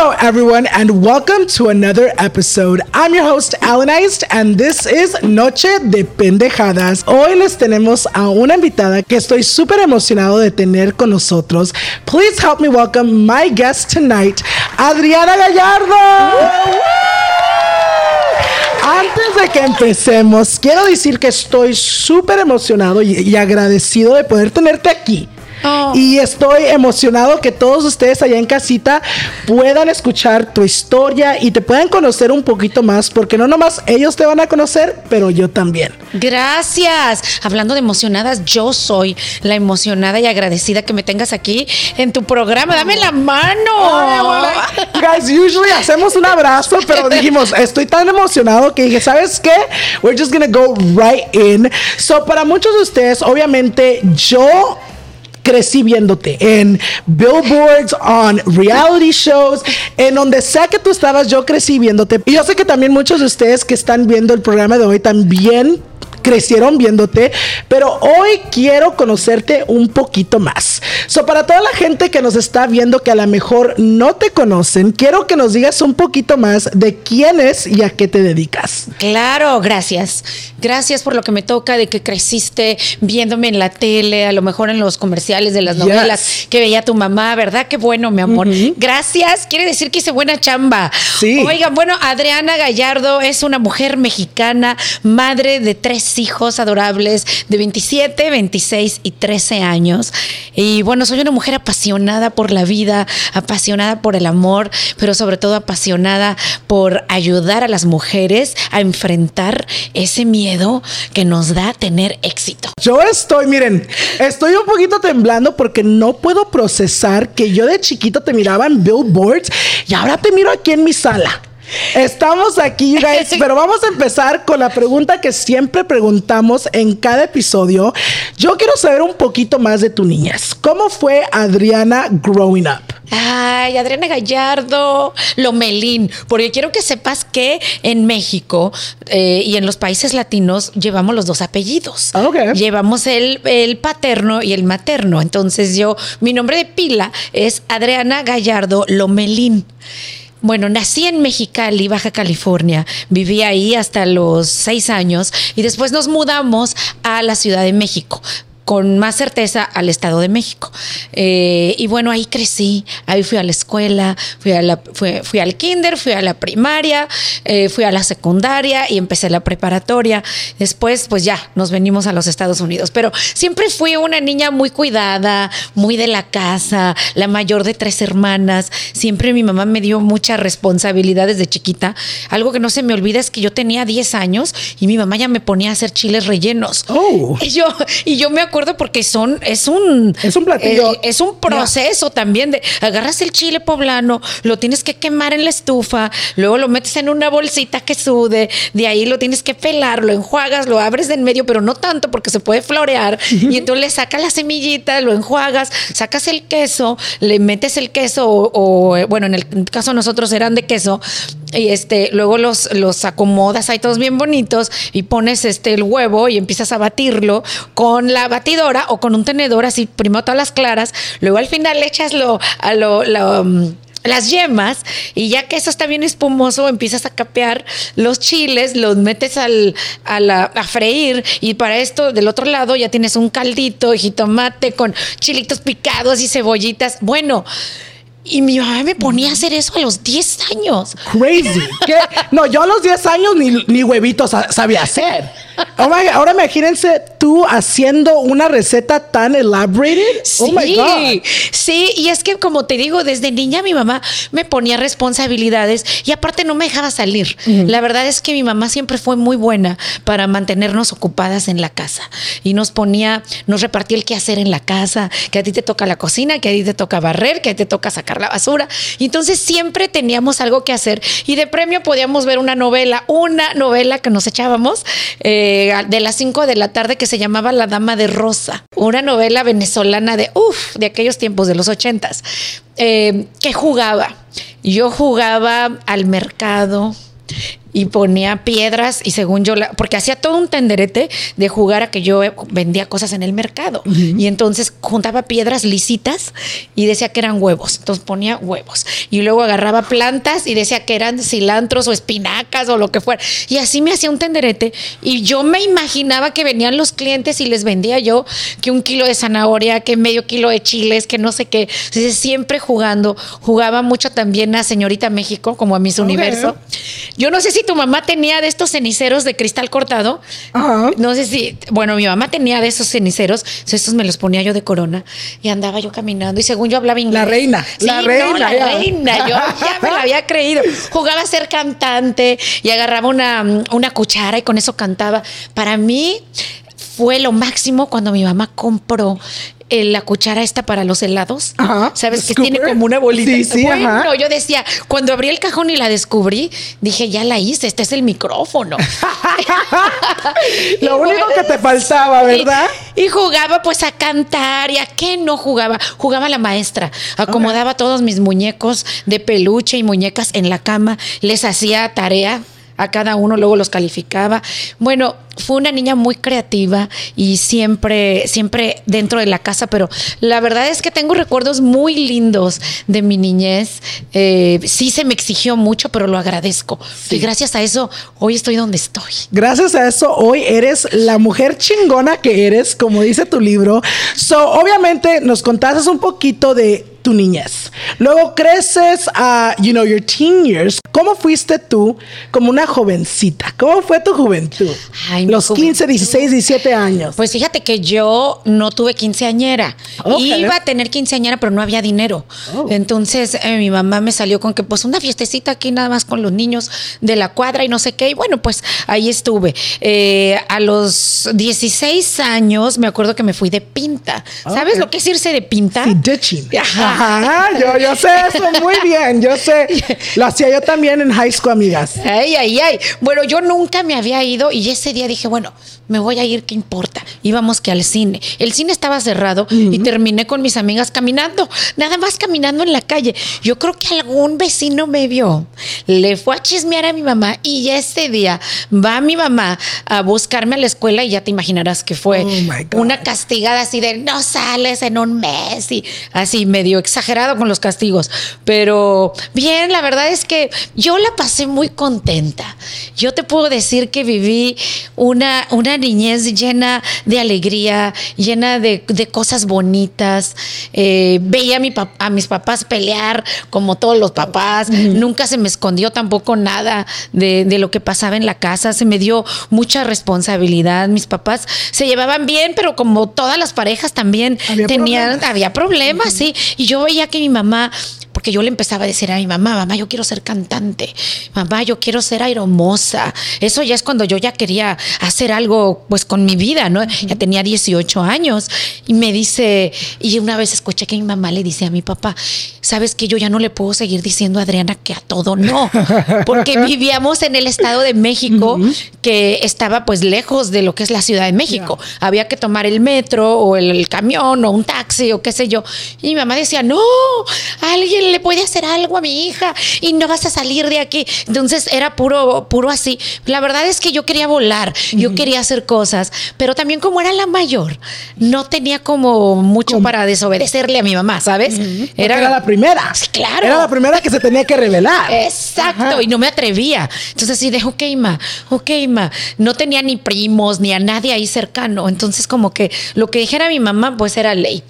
Hello, everyone, and welcome to another episode. I'm your host, Alan Eist, and this is Noche de Pendejadas. Hoy les tenemos a una invitada que estoy súper emocionado de tener con nosotros. Please help me welcome my guest tonight, Adriana Gallardo. Antes de que empecemos, quiero decir que estoy súper emocionado y, y agradecido de poder tenerte aquí. Y estoy emocionado que todos ustedes allá en casita puedan escuchar tu historia y te puedan conocer un poquito más, porque no nomás ellos te van a conocer, pero yo también. Gracias. Hablando de emocionadas, yo soy la emocionada y agradecida que me tengas aquí en tu programa. Dame la mano. Guys, usually hacemos un abrazo, pero dijimos, estoy tan emocionado que dije, ¿sabes qué? We're just gonna go right in. So, para muchos de ustedes, obviamente, yo crecí viéndote en billboards, on reality shows, en donde sea que tú estabas, yo crecí viéndote. Y yo sé que también muchos de ustedes que están viendo el programa de hoy también crecieron viéndote, pero hoy quiero conocerte un poquito más. So, para toda la gente que nos está viendo que a lo mejor no te conocen, quiero que nos digas un poquito más de quién es y a qué te dedicas. Claro, gracias. Gracias por lo que me toca de que creciste viéndome en la tele, a lo mejor en los comerciales de las Yes. novelas que veía tu mamá, ¿verdad? Qué bueno, mi amor. Gracias. Quiere decir que hice buena chamba. Sí. Oigan, bueno, Adriana Gallardo es una mujer mexicana, madre de tres hijos adorables de 27, 26 y 13 años. Y bueno, soy una mujer apasionada por la vida, apasionada por el amor, pero sobre todo apasionada por ayudar a las mujeres a enfrentar ese miedo que nos da tener éxito. Yo estoy, miren, estoy un poquito temblando porque no puedo procesar que yo de chiquito te miraba en billboards y ahora te miro aquí en mi sala. Estamos aquí, guys, pero vamos a empezar con la pregunta que siempre preguntamos en cada episodio. Yo quiero saber un poquito más de tu niñez. ¿Cómo fue Adriana growing up? Ay, Adriana Gallardo, Lomelín, porque quiero que sepas que en México eh, y en los países latinos llevamos los dos apellidos. Ah, ok. Llevamos el, el paterno y el materno. Entonces yo, mi nombre de pila es Adriana Gallardo Lomelín. Bueno, nací en Mexicali, Baja California. Viví ahí hasta los seis años y después nos mudamos a la Ciudad de México. Con más certeza al Estado de México. Eh, y bueno, ahí crecí, ahí fui a la escuela, fui, a la, fui, fui al kinder, fui a la primaria, eh, fui a la secundaria y empecé la preparatoria. Después, pues ya, nos venimos a los Estados Unidos. Pero siempre fui una niña muy cuidada, muy de la casa, la mayor de tres hermanas. Siempre mi mamá me dio muchas responsabilidades de chiquita. Algo que no se me olvida es que yo tenía 10 años y mi mamá ya me ponía a hacer chiles rellenos. Oh. Y yo, y yo me acuerdo porque son, es un, Es un platillo. eh, es un proceso también de agarras el chile poblano, lo tienes que quemar en la estufa, luego lo metes en una bolsita que sude, de ahí lo tienes que pelar, lo enjuagas, lo abres de en medio, pero no tanto porque se puede florear, y entonces le sacas la semillita, lo enjuagas, sacas el queso, le metes el queso, o, o, eh, bueno, en el caso de nosotros eran de queso, y este, luego los, los acomodas ahí todos bien bonitos y pones este el huevo y empiezas a batirlo con la batidora o con un tenedor, así primero todas las claras, luego al final le echas lo, a lo, lo, um, las yemas y ya que eso está bien espumoso, empiezas a capear los chiles, los metes al, a, a freír y para esto del otro lado ya tienes un caldito y jitomate con chilitos picados y cebollitas. Bueno, y mi mamá me ponía a hacer eso a los 10 años. Crazy. ¿Qué? No, yo a los 10 años ni, ni huevitos sa- sabía hacer. Ahora, ahora imagínense tú haciendo una receta tan elaborated. Sí, Oh my God. sí, y es que como te digo, desde niña mi mamá me ponía responsabilidades y aparte no me dejaba salir. La verdad es que mi mamá siempre fue muy buena para mantenernos ocupadas en la casa y nos ponía, nos repartía el qué hacer en la casa, que a ti te toca la cocina, que a ti te toca barrer, que a ti te toca sacar la basura. Y entonces siempre teníamos algo que hacer y de premio podíamos ver una novela, una novela que nos echábamos eh, de las 5 de la tarde que se llamaba La Dama de Rosa, una novela venezolana de, uff, de aquellos tiempos, de los ochentas, eh, que jugaba. Yo jugaba al mercado y ponía piedras y según yo, la- porque hacía todo un tenderete de jugar a que yo vendía cosas en el mercado. Y entonces juntaba piedras lisitas y decía que eran huevos. Entonces ponía huevos. Y luego agarraba plantas y decía que eran cilantros o espinacas o lo que fuera. Y así me hacía un tenderete. Y yo me imaginaba que venían los clientes y les vendía yo que un kilo de zanahoria, que medio kilo de chiles, que no sé qué. Entonces siempre jugando. Jugaba mucho también a Señorita México, como a Miss Universo. Yo no sé si tu mamá tenía de estos ceniceros de cristal cortado. Ajá. No sé si, bueno, mi mamá tenía de esos ceniceros, esos me los ponía yo de corona y andaba yo caminando y según yo hablaba inglés. La reina, Sí, la no, reina, la ya. reina, yo ya me la había creído. Jugaba a ser cantante y agarraba una, una cuchara y con eso cantaba. Para mí fue lo máximo cuando mi mamá compró eh, la cuchara esta para los helados. Ajá. ¿Sabes? Que tiene como una bolita. Sí, sí, bueno, ajá. yo decía, cuando abrí el cajón y la descubrí, dije, ya la hice, este es el micrófono. Lo Y único que te faltaba, ¿verdad? Y, y jugaba pues a cantar y a qué no jugaba. Jugaba la maestra. Acomodaba todos mis muñecos de peluche y muñecas en la cama. Les hacía tarea a cada uno, luego los calificaba. Bueno, fue una niña muy creativa y siempre, siempre dentro de la casa, pero la verdad es que tengo recuerdos muy lindos de mi niñez. Eh, sí se me exigió mucho, pero lo agradezco. Y gracias a eso, hoy estoy donde estoy. Gracias a eso, hoy eres la mujer chingona que eres, como dice tu libro. So, obviamente, nos contaste un poquito de tu niñez. Luego creces a, you know, your teen years. ¿Cómo fuiste tú como una jovencita? ¿Cómo fue tu juventud? Ay, Los 15, 16, 17 años. Pues fíjate que yo no tuve quinceañera. Iba a tener quinceañera, pero no había dinero. Oh. Entonces eh, mi mamá me salió con que pues una fiestecita aquí nada más con los niños de la cuadra y no sé qué. Y bueno, pues ahí estuve. Eh, a los 16 años me acuerdo que me fui de pinta. ¿Sabes Ok. lo que es irse de pinta? Sí, ditching. Ajá. Ajá, yo, yo sé eso muy bien. Yo sé. Lo hacía yo también en high school, amigas. Ay, ay, ay. Bueno, yo nunca me había ido y ese día dije, bueno, me voy a ir, ¿qué importa? Íbamos que al cine. El cine estaba cerrado y terminé con mis amigas caminando, nada más caminando en la calle. Yo creo que algún vecino me vio, le fue a chismear a mi mamá y ese día va mi mamá a buscarme a la escuela y ya te imaginarás que fue Oh, una castigada así de no sales en un mes y así medio exagerado con los castigos. Pero bien, la verdad es que yo la pasé muy contenta. Yo te puedo decir que viví una, una niñez llena de alegría, llena de, de cosas bonitas. Eh, veía a, mi pap- a mis papás pelear como todos los papás. Nunca se me escondió tampoco nada de, de lo que pasaba en la casa. Se me dio mucha responsabilidad. Mis papás se llevaban bien, pero como todas las parejas también Había tenían, problemas. había problemas, sí. Y yo veía que mi mamá, porque yo le empezaba a decir a mi mamá, mamá, yo quiero ser cantante, mamá, yo quiero ser aeromoza. Eso ya es cuando yo ya quería hacer algo pues con mi vida, ¿no? Ya tenía 18 años. Y me dice, y una vez escuché que mi mamá le dice a mi papá, sabes que yo ya no le puedo seguir diciendo a Adriana que a todo no, porque vivíamos en el Estado de México, que estaba pues lejos de lo que es la Ciudad de México. Había que tomar el metro o el, el camión o un taxi o qué sé yo. Y mi mamá decía, no, alguien le puede hacer algo a mi hija y no vas a salir de aquí. Entonces era puro, puro así. La verdad es que yo quería volar, yo quería hacer cosas, pero también como era la mayor, no tenía como mucho para desobedecerle a mi mamá, ¿sabes? Era, la primera. Sí, claro. Era la primera que se tenía que revelar. Exacto, Ajá. y no me atrevía. Entonces así de, ok, ma, ok, ma. No tenía ni primos, ni a nadie ahí cercano. Entonces como que lo que dijera mi mamá, pues era ley.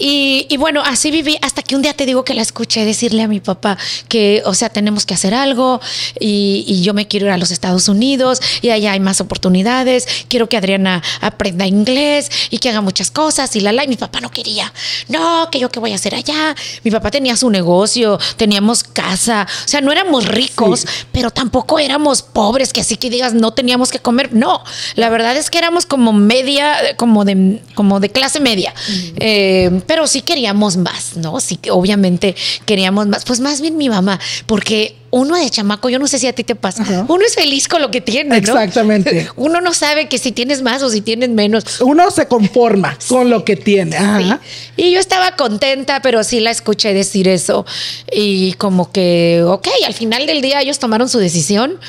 Y, y bueno, así viví hasta que un día te digo que la escuché decirle a mi papá que, o sea, tenemos que hacer algo y, y yo me quiero ir a los Estados Unidos y allá hay más oportunidades. Quiero que Adriana aprenda inglés y que haga muchas cosas y la la. Y mi papá no quería. No, que yo qué voy a hacer allá. Mi papá tenía su negocio, teníamos casa. O sea, no éramos ricos, pero tampoco éramos pobres, que así que digas, no teníamos que comer. No, la verdad es que éramos como media, como de, como de clase media. Eh, pero sí queríamos más, ¿no? Sí, que obviamente queríamos más. Pues más bien mi mamá, porque uno de chamaco, yo no sé si a ti te pasa, Ajá. uno es feliz con lo que tiene, ¿no? Exactamente. Uno no sabe que si tienes más o si tienes menos. Uno se conforma con lo que tiene. Ajá. Sí. Y yo estaba contenta, pero sí la escuché decir eso. Y como que, ok, al final del día ellos tomaron su decisión.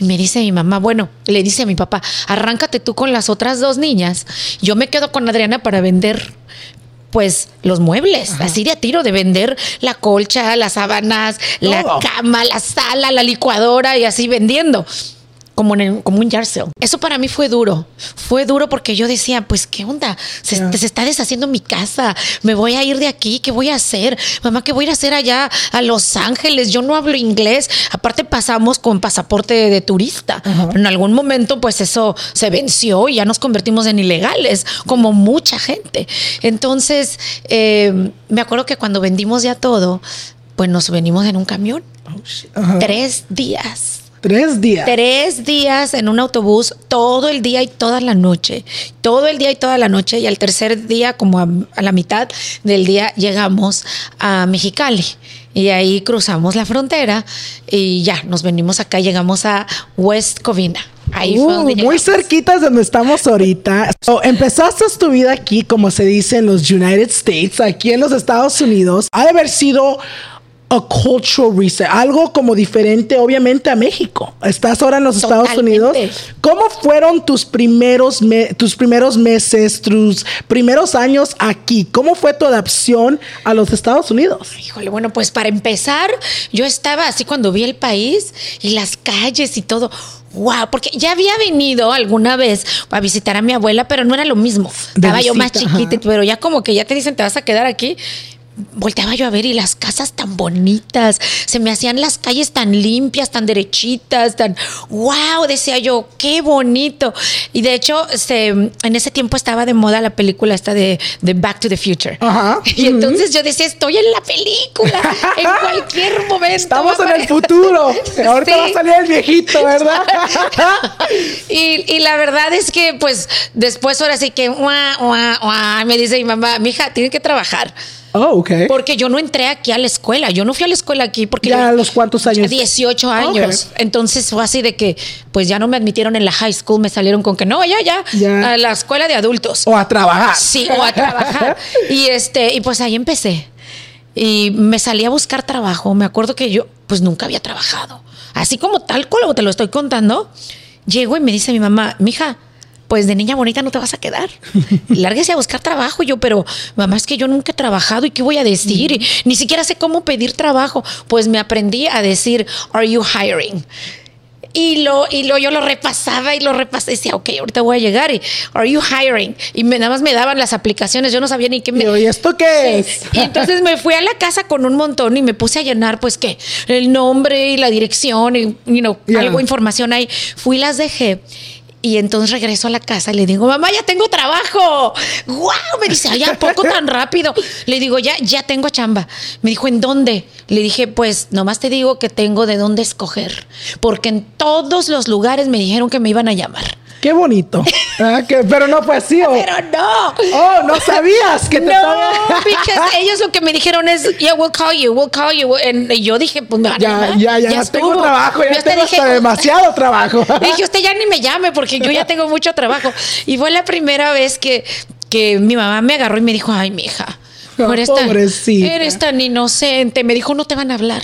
Y me dice mi mamá, bueno, le dice a mi papá, arráncate tú con las otras dos niñas. Yo me quedo con Adriana para vender. Pues los muebles, así de a tiro, de vender la colcha, las sábanas, la cama, la sala, la licuadora y así vendiendo como, en el- como un yard sale. Eso para mí fue duro. Fue duro porque yo decía, pues, ¿qué onda? Se, Ya. se está deshaciendo mi casa. Me voy a ir de aquí. ¿Qué voy a hacer? Mamá, ¿qué voy a ir a hacer allá a Los Ángeles? Yo no hablo inglés. Aparte pasamos con pasaporte de turista. En algún momento, pues eso se venció y ya nos convertimos en ilegales, como mucha gente. Entonces, eh, me acuerdo que cuando vendimos ya todo, pues nos venimos en un camión. Ajá. Tres días. Tres días. Tres días en un autobús, todo el día y toda la noche. Todo el día y toda la noche. Y al tercer día, como a, a la mitad del día, llegamos a Mexicali. Y ahí cruzamos la frontera y ya nos venimos acá, llegamos a West Covina. Ahí fue Uh, donde muy llegamos. cerquitas de donde estamos ahorita. So, empezaste tu vida aquí, como se dice en los United States, aquí en los Estados Unidos. Ha de haber sido a cultural reset, algo como diferente, obviamente, a México. Estás ahora en los Estados. Unidos. ¿Cómo fueron tus primeros, me- tus primeros meses, tus primeros años aquí? ¿Cómo fue tu adaptación a los Estados Unidos? Híjole, bueno, pues para empezar, yo estaba así cuando vi el país y las calles y todo. Wow, porque ya había venido alguna vez a visitar a mi abuela, pero no era lo mismo. De Estaba yo más chiquita, ajá. pero ya como que ya te dicen te vas a quedar aquí. Volteaba yo a ver y las casas tan bonitas, se me hacían las calles tan limpias, tan derechitas, tan wow, decía yo, qué bonito. Y de hecho, se, en ese tiempo estaba de moda la película esta de, de Back to the Future. Ajá. Y entonces yo decía, estoy en la película, en cualquier momento. Estamos en el futuro. Ahorita Sí. va a salir el viejito, ¿verdad? Y, y la verdad es que, pues, después ahora sí que, "Ua, ua, ua", me dice mi mamá, mija, tiene que trabajar. Oh, ok. Porque yo no entré aquí a la escuela. Yo no fui a la escuela aquí porque. ¿Ya a los cuántos años? 18 años. Entonces fue así de que, pues ya no me admitieron en la high school, me salieron con que no, ya, ya, Ya. a la escuela de adultos. O a trabajar. Sí, o a trabajar. y este, y pues ahí empecé. Y me salí a buscar trabajo. Me acuerdo que yo, pues nunca había trabajado. Así como tal como te lo estoy contando, llego y me dice mi mamá, mija, pues de niña bonita no te vas a quedar. Lárguese a buscar trabajo. Y yo, pero mamá, es que yo nunca he trabajado y qué voy a decir. Y ni siquiera sé cómo pedir trabajo. Pues me aprendí a decir, are you hiring? Y lo, y lo, yo lo repasaba y lo repasaba. Decía, ok, ahorita voy a llegar y, are you hiring? Y me, nada más me daban las aplicaciones, yo no sabía ni qué me. ¿y esto qué es? Y entonces me fui a la casa con un montón y me puse a llenar, pues, ¿qué? El nombre y la dirección y, you know, Yeah. algo, información ahí. Fui, las dejé. Y entonces regreso a la casa y le digo, mamá, ya tengo trabajo. ¡Guau! Me dice, ay, ¿a poco tan rápido? Le digo, ya, ya tengo chamba. Me dijo, ¿en dónde? Le dije, pues, nomás te digo que tengo de dónde escoger. Porque en todos los lugares me dijeron que me iban a llamar. Qué bonito. Ah, que- pero no fue así. ¿o? Pero no. Oh, no sabías que te No, estaba- because ellos lo que me dijeron es, yeah, we'll call you, we'll call you. And y yo dije, pues me van a Ya, llamar. ya, ya, tengo estuvo. trabajo, Yo ya hasta tengo dije, hasta demasiado trabajo. Dije, usted ya ni me llame porque yo ya tengo mucho trabajo. Y fue la primera vez que, que mi mamá me agarró y me dijo, ay, mi hija, Ah, eres, tan, pobrecita. eres tan inocente. Me dijo, no te van a hablar.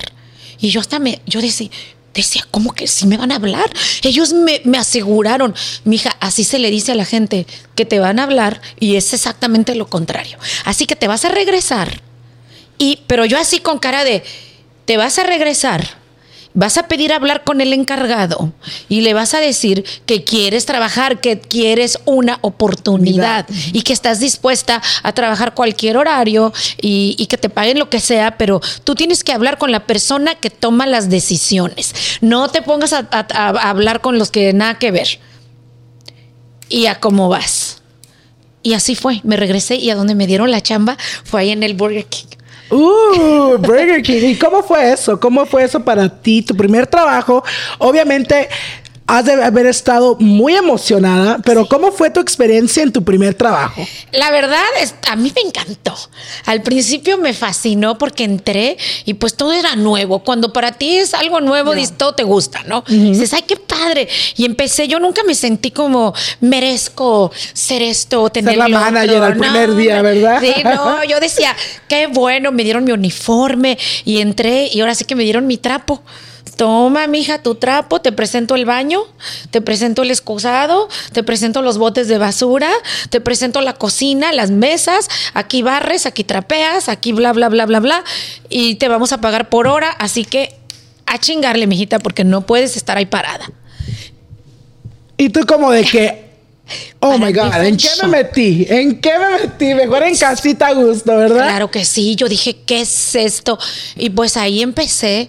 Y yo hasta me, yo decía, decía, ¿cómo que sí me van a hablar? Ellos me, me aseguraron, mi hija, así se le dice a la gente, que te van a hablar y es exactamente lo contrario. Así que te vas a regresar. Y, pero yo así con cara de, te vas a regresar, vas a pedir hablar con el encargado y le vas a decir que quieres trabajar, que quieres una oportunidad y que estás dispuesta a trabajar cualquier horario y, y que te paguen lo que sea, pero tú tienes que hablar con la persona que toma las decisiones. No te pongas a, a- a hablar con los que nada que ver. Y a cómo vas. Y así fue. Me regresé y a donde me dieron la chamba fue ahí en el Burger King. Uh, Burger King. ¿Y cómo fue eso? ¿Cómo fue eso para ti? Tu primer trabajo. Obviamente has de haber estado muy emocionada, pero ¿cómo fue tu experiencia en tu primer trabajo? La verdad, es, a mí me encantó. Al principio me fascinó porque entré y pues todo era nuevo. Cuando para ti es algo nuevo, dices, todo te gusta, ¿no? Dices, ay, qué padre. Y empecé, yo nunca me sentí como merezco ser esto, tener la lo manager otro". al primer día. ¿verdad? Sí, no, yo decía, qué bueno, me dieron mi uniforme y entré y ahora sí que me dieron mi trapo. Toma, mija, tu trapo, te presento el baño, te presento el excusado, te presento los botes de basura, te presento la cocina, las mesas, aquí barres, aquí trapeas, aquí bla, bla, bla, bla, bla, y te vamos a pagar por hora, así que a chingarle, mijita, porque no puedes estar ahí parada. Y tú como de que, oh my God, ¿en qué shock. me metí? ¿En qué me metí? Mejor en casita a gusto, ¿verdad? Claro que sí, yo dije, ¿qué es esto? Y pues ahí empecé.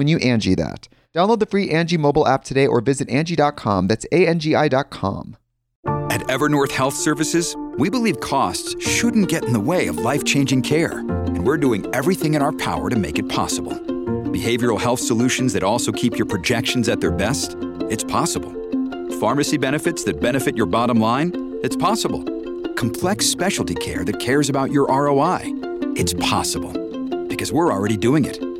when you Angie that. Download the free Angie mobile app today or visit Angie.com. That's A N G I.com. At Evernorth Health Services, we believe costs shouldn't get in the way of life changing care, and we're doing everything in our power to make it possible. Behavioral health solutions that also keep your projections at their best? It's possible. Pharmacy benefits that benefit your bottom line? It's possible. Complex specialty care that cares about your ROI? It's possible. Because we're already doing it.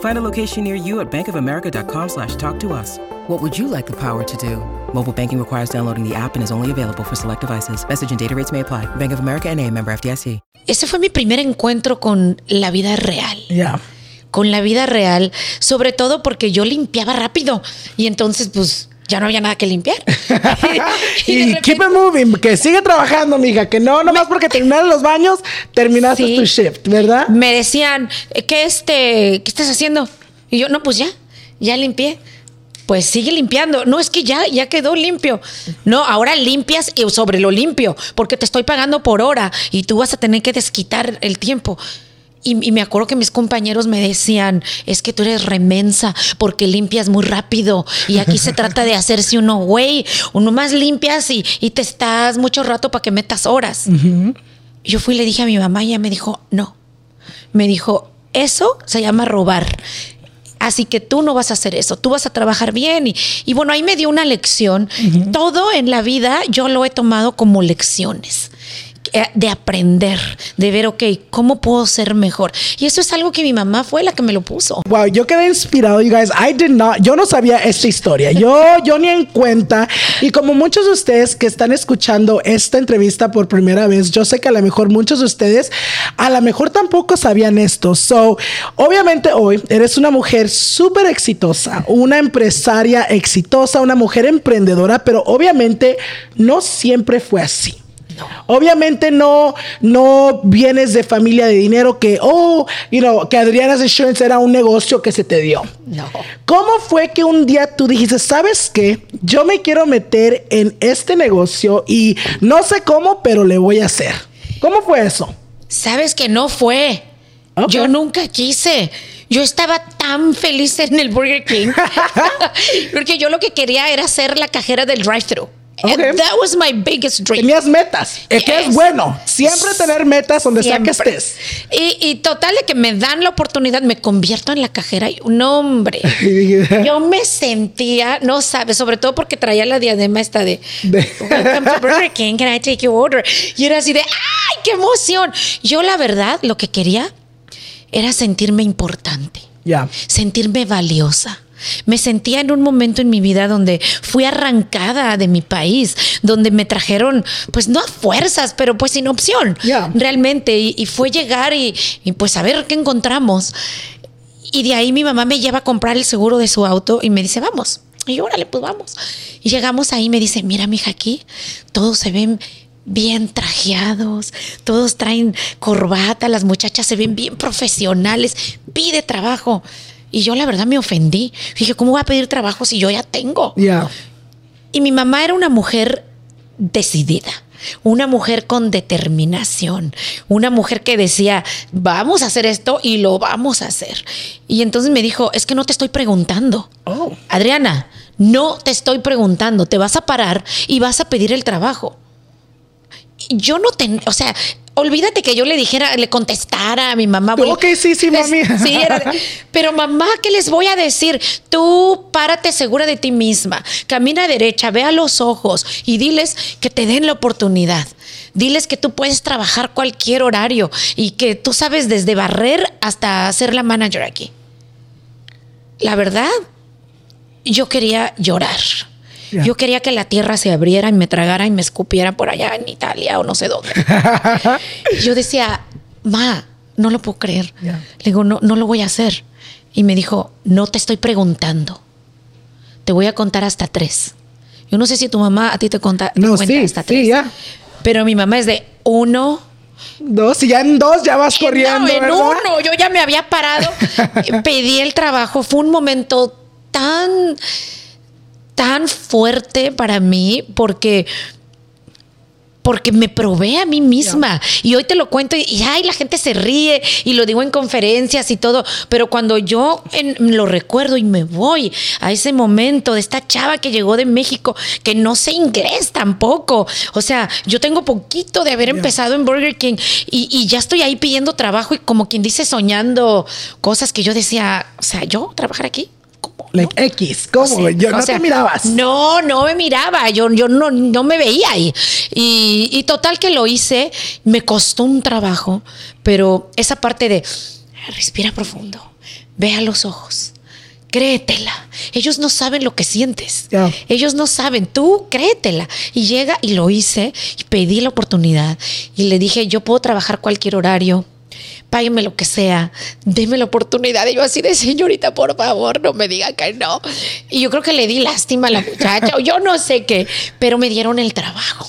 Find a location near you at bankofamerica.com slash talk to us. What would you like the power to do? Mobile banking requires downloading the app and is only available for select devices. Message and data rates may apply. Bank of America and a member FDIC. Ese fue mi primer encuentro con la vida real. Yeah. Con la vida real, sobre todo porque yo limpiaba rápido y entonces pues ya no había nada que limpiar. y repente- keep it moving, que sigue trabajando, mija, que no, nomás porque terminaron los baños, terminaste Sí. tu shift, ¿verdad? me decían, ¿qué, este, ¿qué estás haciendo? Y yo, no, pues ya, ya limpié. Pues sigue limpiando. No, es que ya, ya quedó limpio. No, ahora limpias y sobre lo limpio, porque te estoy pagando por hora y tú vas a tener que desquitar el tiempo. Y, y me acuerdo que mis compañeros me decían, es que tú eres remensa porque limpias muy rápido y aquí se trata de hacerse uno, güey, uno más limpias y, y te estás mucho rato para que metas horas. Yo fui y le dije a mi mamá y ella me dijo, no. Me dijo, eso se llama robar. Así que tú no vas a hacer eso, tú vas a trabajar bien. Y, y bueno, ahí me dio una lección. Todo en la vida yo lo he tomado como lecciones de aprender, de ver, ok, ¿cómo puedo ser mejor? Y eso es algo que mi mamá fue la que me lo puso. Wow, yo quedé inspirado, you guys. I did not, yo no sabía esta historia. Yo, yo ni en cuenta. Y como muchos de ustedes que están escuchando esta entrevista por primera vez, yo sé que a lo mejor muchos de ustedes a lo mejor tampoco sabían esto. So, obviamente hoy eres una mujer súper exitosa, una empresaria exitosa, una mujer emprendedora, pero obviamente no siempre fue así. Obviamente no, no vienes de familia de dinero que, oh, you know, que Adriana's Insurance era un negocio que se te dio. No. ¿Cómo fue que un día tú dijiste, sabes qué? Yo me quiero meter en este negocio y no sé cómo, pero le voy a hacer. ¿Cómo fue eso? Sabes que no fue. Yo nunca quise. Yo estaba tan feliz en el Burger King. porque yo lo que quería era ser la cajera del drive-thru. Ok. That was my biggest dream. Tenías metas. Es que es Yes. bueno. Siempre tener metas donde sea que estés. Y, y total de que me dan la oportunidad, me convierto en la cajera y un hombre. Yo me sentía, no sabes, sobre todo porque traía la diadema esta de, De- Welcome to Burger King, can I take your order? Y era así de ¡ay, qué emoción! Yo la verdad lo que quería era sentirme importante Ya. sentirme valiosa. Me sentía en un momento en mi vida donde fui arrancada de mi país, donde me trajeron, pues no a fuerzas, pero pues sin opción, Ya. realmente. Y, y fue llegar y, y, pues a ver qué encontramos. Y de ahí mi mamá me lleva a comprar el seguro de su auto y me dice, vamos. Y yo, órale, pues vamos. Y llegamos ahí y me dice, mira, mija, aquí todos se ven bien trajeados, todos traen corbata, las muchachas se ven bien profesionales, pide trabajo. Y yo la verdad me ofendí. Dije, ¿cómo voy a pedir trabajo si yo ya tengo? Y mi mamá era una mujer decidida, una mujer con determinación, una mujer que decía, vamos a hacer esto y lo vamos a hacer. Y entonces me dijo, es que no te estoy preguntando. Oh. Adriana, no te estoy preguntando, te vas a parar y vas a pedir el trabajo. Yo no ten, o sea, olvídate que yo le dijera, le contestara a mi mamá. Tú, ok, sí, sí, mami. Sí, era de- pero mamá, ¿qué les voy a decir? Tú párate segura de ti misma, camina derecha, ve a los ojos y diles que te den la oportunidad. Diles que tú puedes trabajar cualquier horario y que tú sabes desde barrer hasta ser la manager aquí. La verdad, yo quería llorar. Yo quería que la tierra se abriera y me tragara y me escupiera por allá en Italia o no sé dónde. Yo decía, ma, no lo puedo creer. Le digo, no, no lo voy a hacer. Y me dijo, no te estoy preguntando. Te voy a contar hasta tres. Yo no sé si tu mamá a ti te, conta, te No, cuenta sí, hasta sí, tres. ya. Pero mi mamá es de uno. Dos, y ya en dos ya vas corriendo, no, en ¿verdad? uno. Yo ya me había parado. pedí el trabajo. Fue un momento tan, tan fuerte para mí porque porque me probé a mí misma. Y hoy te lo cuento y, y, ay, la gente se ríe y lo digo en conferencias y todo. Pero cuando yo en- lo recuerdo y me voy a ese momento de esta chava que llegó de México, que no sé inglés tampoco. O sea, yo tengo poquito de haber empezado en Burger King y, y ya estoy ahí pidiendo trabajo y como quien dice soñando cosas que yo decía, o sea, yo trabajar aquí. Like X, ¿cómo? O sea, güey? yo no sea, te mirabas. No, no me miraba. Yo, yo no, no me veía ahí. Y, y total que lo hice. Me costó un trabajo. Pero esa parte de respira profundo, ve a los ojos. Créetela. Ellos no saben lo que sientes. Ellos no saben. Tú créetela. Y llega y lo hice y pedí la oportunidad. Y le dije, yo puedo trabajar cualquier horario. Págueme lo que sea, deme la oportunidad. Y yo así de señorita, por favor, no me diga que no. Y yo creo que le di lástima a la muchacha, o yo no sé qué, pero me dieron el trabajo.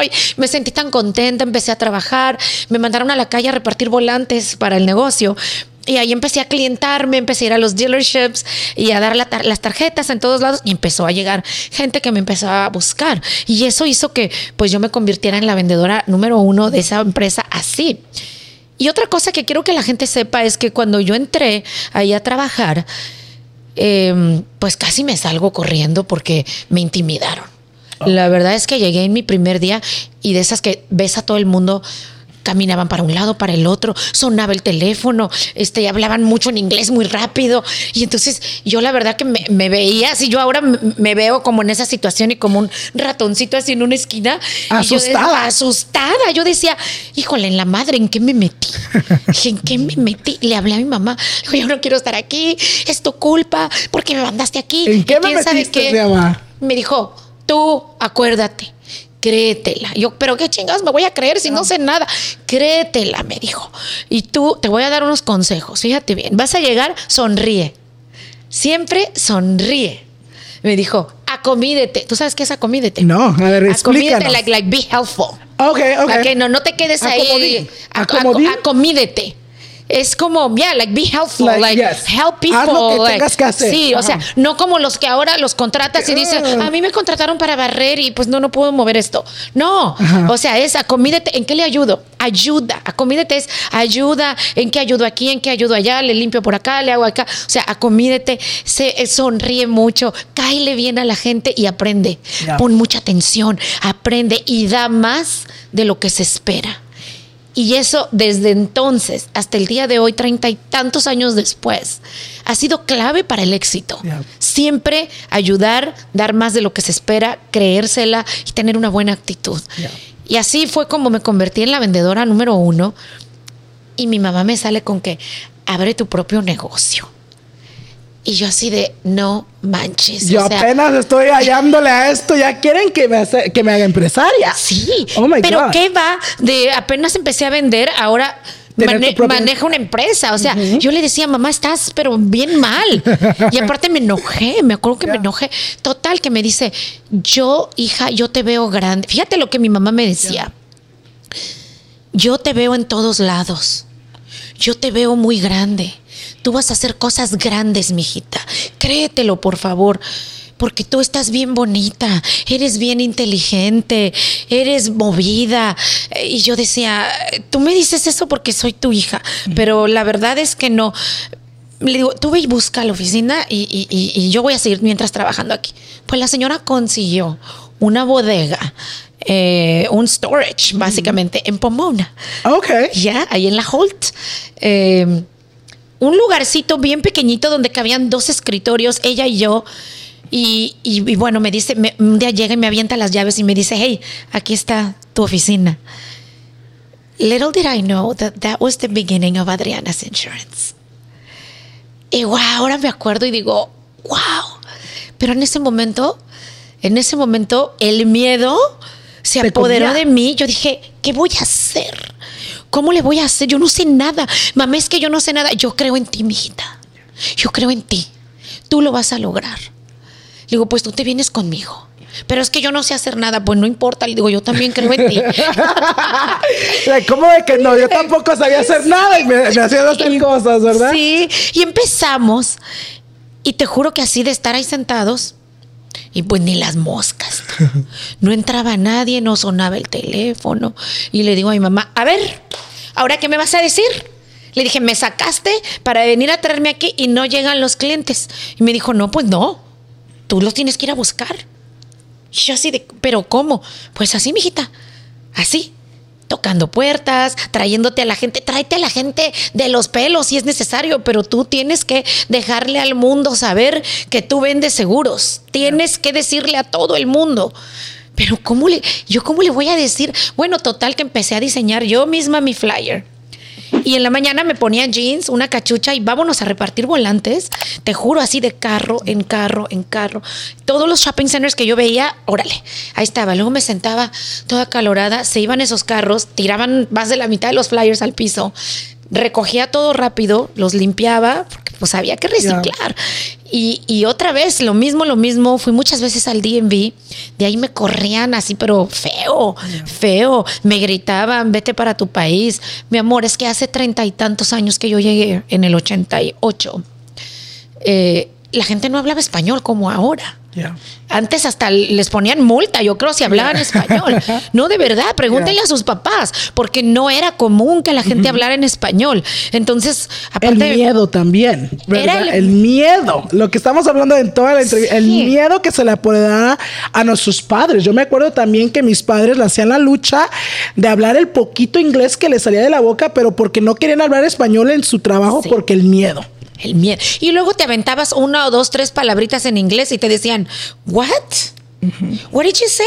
Ay, me sentí tan contenta, empecé a trabajar, me mandaron a la calle a repartir volantes para el negocio. Y ahí empecé a clientarme, empecé a ir a los dealerships y a dar la tar- las tarjetas en todos lados y empezó a llegar gente que me empezó a buscar. Y eso hizo que pues yo me convirtiera en la vendedora número uno de esa empresa así. Y otra cosa que quiero que la gente sepa es que cuando yo entré ahí a trabajar, eh, pues casi me salgo corriendo porque me intimidaron. La verdad es que llegué en mi primer día y de esas que ves a todo el mundo caminaban para un lado, para el otro, sonaba el teléfono, este, hablaban mucho en inglés muy rápido. Y entonces yo la verdad que me, me veía, si yo ahora me, me veo como en esa situación y como un ratoncito así en una esquina. y yo Asustada. asustada. Yo decía, híjole, en la madre, ¿en qué me metí? ¿en qué me metí? Le hablé a mi mamá, dijo, yo no quiero estar aquí, es tu culpa, porque me mandaste aquí. ¿En qué me metiste, qué. mi mamá? Me dijo, tú acuérdate, créetela. Yo, pero qué chingados me voy a creer si no sé nada. Créetela, me dijo. Y tú te voy a dar unos consejos. Fíjate bien, vas a llegar, sonríe. Siempre sonríe. Me dijo, acomídete. ¿Tú sabes qué es acomídete? No, a ver, Acomídete, like, like, be helpful. Ok, ok. Para que no, no te quedes ahí. Acomodín. Acomodín. Acomídete. Es como, yeah, like be helpful, Like, like, yes. help people. Haz lo que like- tengas que hacer. Sí, o sea, no como los que ahora los contratas y dicen, a mí me contrataron para barrer y pues no, no puedo mover esto. No, Ajá. o sea, es acomídete. ¿En qué le ayudo? Ayuda. Acomídete es ayuda. ¿En qué ayudo aquí? ¿En qué ayudo allá? Le limpio por acá, le hago acá. O sea, acomídete, se, eh, sonríe mucho, cáele bien a la gente y aprende. Ya. Pon mucha atención, aprende y da más de lo que se espera. Y eso desde entonces hasta el día de hoy, treinta y tantos años después, ha sido clave para el éxito. Siempre ayudar, dar más de lo que se espera, creérsela y tener una buena actitud. Y así fue como me convertí en la vendedora número uno. Y mi mamá me sale con que abre tu propio negocio. Y yo así de, no manches. Yo o sea, apenas estoy hallándole a esto. Ya quieren que me, hace- que me haga empresaria. Sí, Oh my pero God. ¿qué va? De apenas empecé a vender, ahora mane- propia- maneja una empresa. O sea, yo le decía, mamá, estás pero bien mal. y aparte me enojé, me acuerdo que me enojé. Total, que me dice, yo, hija, yo te veo grande. Fíjate lo que mi mamá me decía. Yo te veo en todos lados. Yo te veo muy grande. Tú vas a hacer cosas grandes, mijita. Créetelo, por favor. Porque tú estás bien bonita, eres bien inteligente, eres movida. Y yo decía, tú me dices eso porque soy tu hija, pero la verdad es que no. Le digo, tú ve y busca la oficina y, y- y- y yo voy a seguir mientras trabajando aquí. Pues la señora consiguió una bodega, eh, un storage, básicamente, en Pomona. Ok. Ya, ahí en la Holt. Eh, un lugarcito bien pequeñito donde cabían dos escritorios, ella y yo. Y, y- y bueno, me dice, me- un día llega y me avienta las llaves y me dice, hey, aquí está tu oficina. Little did I know that that was the beginning of Adriana's Insurance. Y wow, ahora me acuerdo y digo, wow. Pero en ese momento, en ese momento, el miedo se apoderó de mí. Yo dije, ¿qué voy a hacer? ¿Cómo le voy a hacer? Yo no sé nada. Mamá, es que yo no sé nada. Yo creo en ti, mijita. Yo creo en ti. Tú lo vas a lograr. Le digo, pues tú te vienes conmigo. Pero es que yo no sé hacer nada. Pues no importa. Le digo, yo también creo en ti. ¿Cómo de que no? Yo tampoco sabía hacer nada y me, me hacían hacer cosas, ¿verdad? Sí, y empezamos. Y te juro que así de estar ahí sentados, y pues ni las moscas. No entraba nadie, no sonaba el teléfono. Y le digo a mi mamá, a ver, ¿ahora qué me vas a decir? Le dije, me sacaste para venir a traerme aquí y no llegan los clientes. Y me dijo, no, pues no, tú los tienes que ir a buscar. Y yo así de, ¿pero cómo? Pues así, mijita, así. Tocando puertas, trayéndote a la gente, tráete a la gente de los pelos si es necesario, pero tú tienes que dejarle al mundo saber que tú vendes seguros. Tienes que decirle a todo el mundo. Pero ¿cómo le, yo cómo le voy a decir? Bueno, total que empecé a diseñar yo misma mi flyer. Y en la mañana me ponía jeans, una cachucha y vámonos a repartir volantes. Te juro, así de carro en carro en carro. Todos los shopping centers que yo veía, órale, ahí estaba. Luego me sentaba toda calorada, se iban esos carros, tiraban más de la mitad de los flyers al piso. Recogía todo rápido, los limpiaba, porque pues había que reciclar. Y, y otra vez, lo mismo, lo mismo. Fui muchas veces al DMV. De ahí me corrían así, pero feo, feo. Me gritaban, vete para tu país. Mi amor, es que hace treinta y tantos años que yo llegué, en el 88. Eh, la gente no hablaba español como ahora. Yeah. Antes hasta les ponían multa, yo creo, si hablaban español. No, de verdad, pregúntenle a sus papás, porque no era común que la gente hablara en español. Entonces, aparte. El miedo también, ¿verdad? Era el... el- miedo, lo que estamos hablando en toda la entrevista, el miedo que se le puede dar a nuestros padres. Yo me acuerdo también que mis padres le hacían la lucha de hablar el poquito inglés que les salía de la boca, pero porque no querían hablar español en su trabajo, Sí. porque el miedo. El miedo. Y luego te aventabas una o dos, tres palabritas en inglés y te decían, ¿what? What did you say?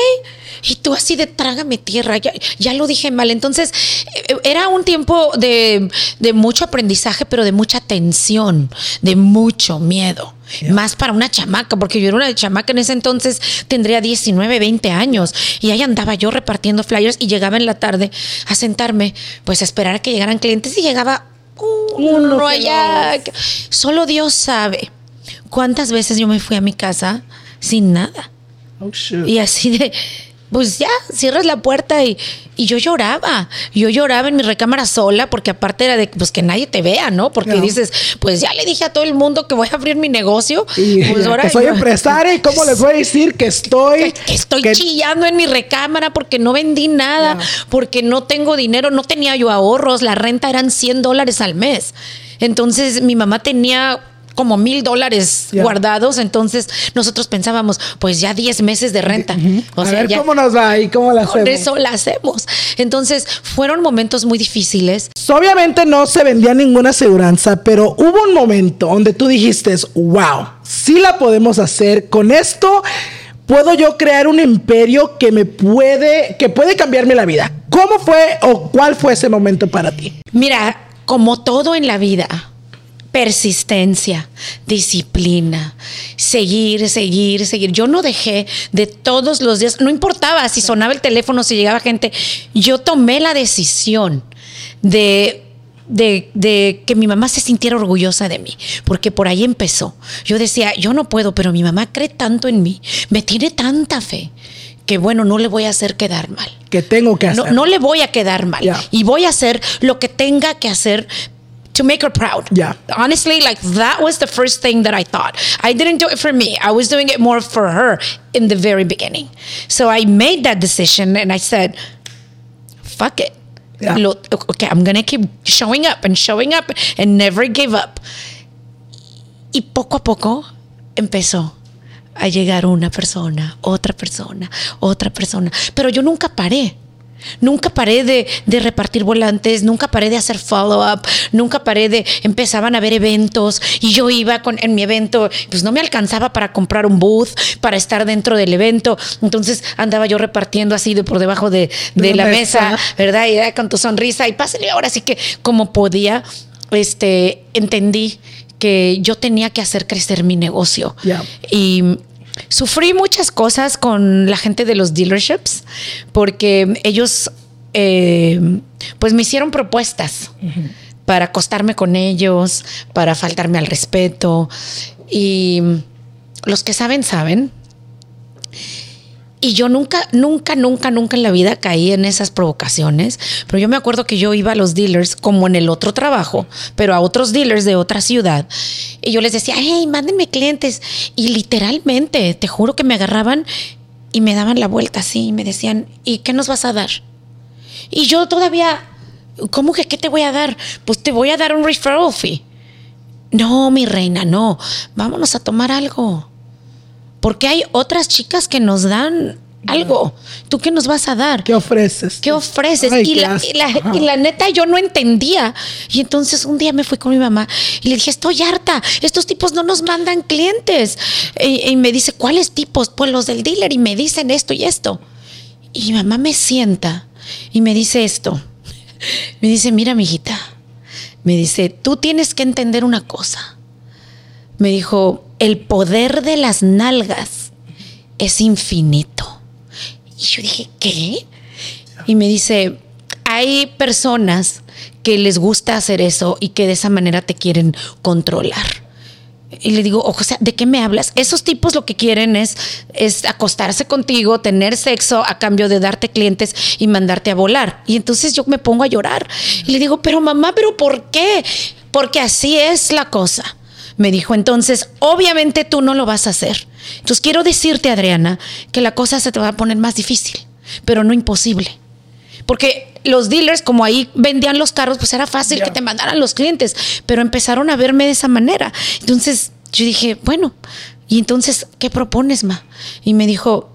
Y tú así de trágame tierra, ya, ya lo dije mal. Entonces, eh, era un tiempo de, de mucho aprendizaje, pero de mucha tensión, de mucho miedo. Más para una chamaca, porque yo era una chamaca en ese entonces, tendría 19, 20 años. Y ahí andaba yo repartiendo flyers y llegaba en la tarde a sentarme, pues a esperar a que llegaran clientes y llegaba uno, allá. Solo Dios sabe cuántas veces yo me fui a mi casa sin nada. Oh. Y así de, pues ya, cierras la puerta y, y yo lloraba. Yo lloraba en mi recámara sola porque aparte era de pues que nadie te vea, ¿no? Porque No. dices, pues ya le dije a todo el mundo que voy a abrir mi negocio. Y pues que soy yo- empresaria y cómo les voy a decir que estoy que, que estoy que- chillando en mi recámara porque no vendí nada, porque no tengo dinero, no tenía yo ahorros, la renta eran 100 dólares al mes. Entonces mi mamá tenía como mil dólares guardados, entonces nosotros pensábamos, pues ya 10 meses de renta. O a sea, ver ya cómo nos va y cómo la con hacemos. eso la hacemos. Entonces fueron momentos muy difíciles. Obviamente no se vendía ninguna aseguranza, pero hubo un momento donde tú dijiste, wow, sí la podemos hacer. Con esto puedo yo crear un imperio que me puede, que puede cambiarme la vida. ¿Cómo fue o cuál fue ese momento para ti? Mira, como todo en la vida, persistencia, disciplina, seguir, seguir, seguir. Yo no dejé de todos los días, no importaba si sonaba el teléfono, si llegaba gente, yo tomé la decisión de, de, de que mi mamá se sintiera orgullosa de mí, porque por ahí empezó. Yo decía, yo no puedo, pero mi mamá cree tanto en mí, me tiene tanta fe, que bueno, no le voy a hacer quedar mal. Que tengo que hacer. No, no le voy a quedar mal. Yeah. Y voy a hacer lo que tenga que hacer to make her proud. Yeah. Honestly, like that was the first thing that I thought. I didn't do it for me. I was doing it more for her in the very beginning. So I made that decision and I said, fuck it. Yeah. Okay, I'm going to keep showing up and showing up and never give up. Y poco a poco empezó a llegar una persona, otra persona, otra persona. Pero yo nunca paré. Nunca paré de, de repartir volantes, nunca paré de hacer follow-up, nunca paré de... Empezaban a haber eventos y yo iba con, en mi evento, pues no me alcanzaba para comprar un booth, para estar dentro del evento. Entonces andaba yo repartiendo así de por debajo de, de De la mesa, mesa. ¿verdad? Y era con tu sonrisa y pásale ahora sí que como podía, este, entendí que yo tenía que hacer crecer mi negocio. Y sufrí muchas cosas con la gente de los dealerships porque ellos eh, pues me hicieron propuestas para acostarme con ellos, para faltarme al respeto. Y los que saben, saben. Y yo nunca, nunca, nunca, nunca en la vida caí en esas provocaciones. Pero yo me acuerdo que yo iba a los dealers como en el otro trabajo, pero a otros dealers de otra ciudad. Y yo les decía, hey, mándenme clientes. Y literalmente, te juro que me agarraban y me daban la vuelta así y me decían, ¿y qué nos vas a dar? Y yo todavía, ¿cómo que qué te voy a dar? Pues te voy a dar un referral fee. No, mi reina, no. Vámonos a tomar algo. Porque hay otras chicas que nos dan algo. ¿Tú qué nos vas a dar? ¿Qué ofreces? ¿Qué ofreces? Ay, y, qué la, asco. y la- Ajá. y la neta yo no entendía. Y entonces un día me fui con mi mamá y le dije, estoy harta, estos tipos no nos mandan clientes. Y, y me dice, ¿cuáles tipos? Pues los del dealer y me dicen esto y esto. Y mi mamá me sienta y me dice esto. Me dice, mira, mijita, me dice, tú tienes que entender una cosa. Me dijo, el poder de las nalgas es infinito. Y yo dije, ¿qué? Y me dice, hay personas que les gusta hacer eso y que de esa manera te quieren controlar. Y le digo, o sea, ¿de qué me hablas? Esos tipos lo que quieren es, es acostarse contigo, tener sexo a cambio de darte clientes y mandarte a volar. Y entonces yo me pongo a llorar. Y le digo, pero mamá, ¿pero por qué? Porque así es la cosa. Me dijo, entonces, obviamente tú no lo vas a hacer. Entonces quiero decirte, Adriana, que la cosa se te va a poner más difícil, pero no imposible. Porque los dealers, como ahí vendían los carros, pues era fácil que te mandaran los clientes, pero empezaron a verme de esa manera. Entonces yo dije, bueno, ¿y entonces qué propones, ma? Y me dijo,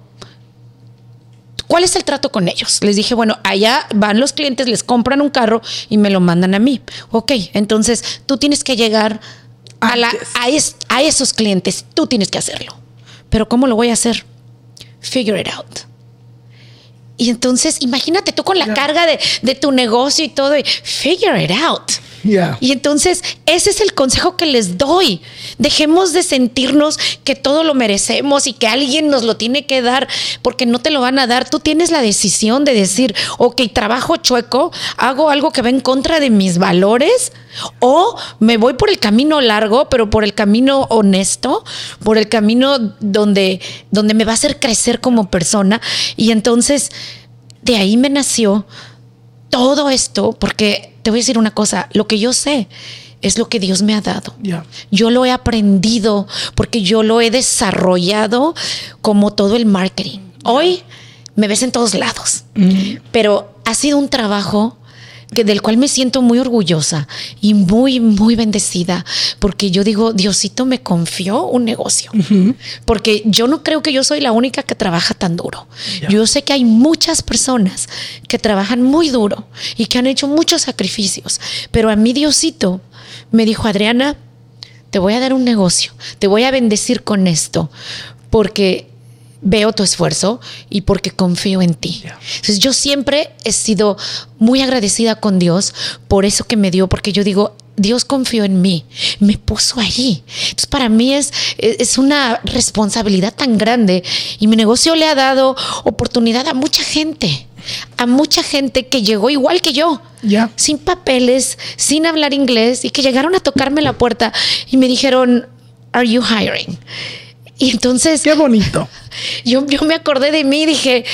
¿cuál es el trato con ellos? Les dije, bueno, allá van los clientes, les compran un carro y me lo mandan a mí. Ok, entonces tú tienes que llegar a, la- Antes. a, es- a esos clientes, tú tienes que hacerlo. Pero ¿cómo lo voy a hacer? Figure it out. Y entonces, imagínate tú con la carga de, de tu negocio y todo, y figure it out. Y entonces, ese es el consejo que les doy. Dejemos de sentirnos que todo lo merecemos y que alguien nos lo tiene que dar porque no te lo van a dar. Tú tienes la decisión de decir, ok, trabajo chueco, hago algo que va en contra de mis valores o me voy por el camino largo, pero por el camino honesto, por el camino donde, donde me va a hacer crecer como persona. Y entonces, de ahí me nació todo esto, porque te voy a decir una cosa, lo que yo sé es lo que Dios me ha dado. Yeah. Yo lo he aprendido porque yo lo he desarrollado como todo el marketing. Hoy me ves en todos lados, pero ha sido un trabajo que del cual me siento muy orgullosa y muy muy bendecida porque yo digo Diosito me confió un negocio porque yo no creo que yo soy la única que trabaja tan duro. Yo sé que hay muchas personas que trabajan muy duro y que han hecho muchos sacrificios pero a mí Diosito me dijo Adriana te voy a dar un negocio, te voy a bendecir con esto, porque veo tu esfuerzo y porque confío en ti. Entonces yo siempre he sido muy agradecida con Dios por eso que me dio, porque yo digo, Dios confió en mí, me puso ahí. Entonces para mí es, es una responsabilidad tan grande y mi negocio le ha dado oportunidad a mucha gente, a mucha gente que llegó igual que yo Ya. sin papeles, sin hablar inglés y que llegaron a tocarme la puerta y me dijeron, ¿Are you hiring? Y entonces Qué bonito. yo, yo me acordé de mí y dije,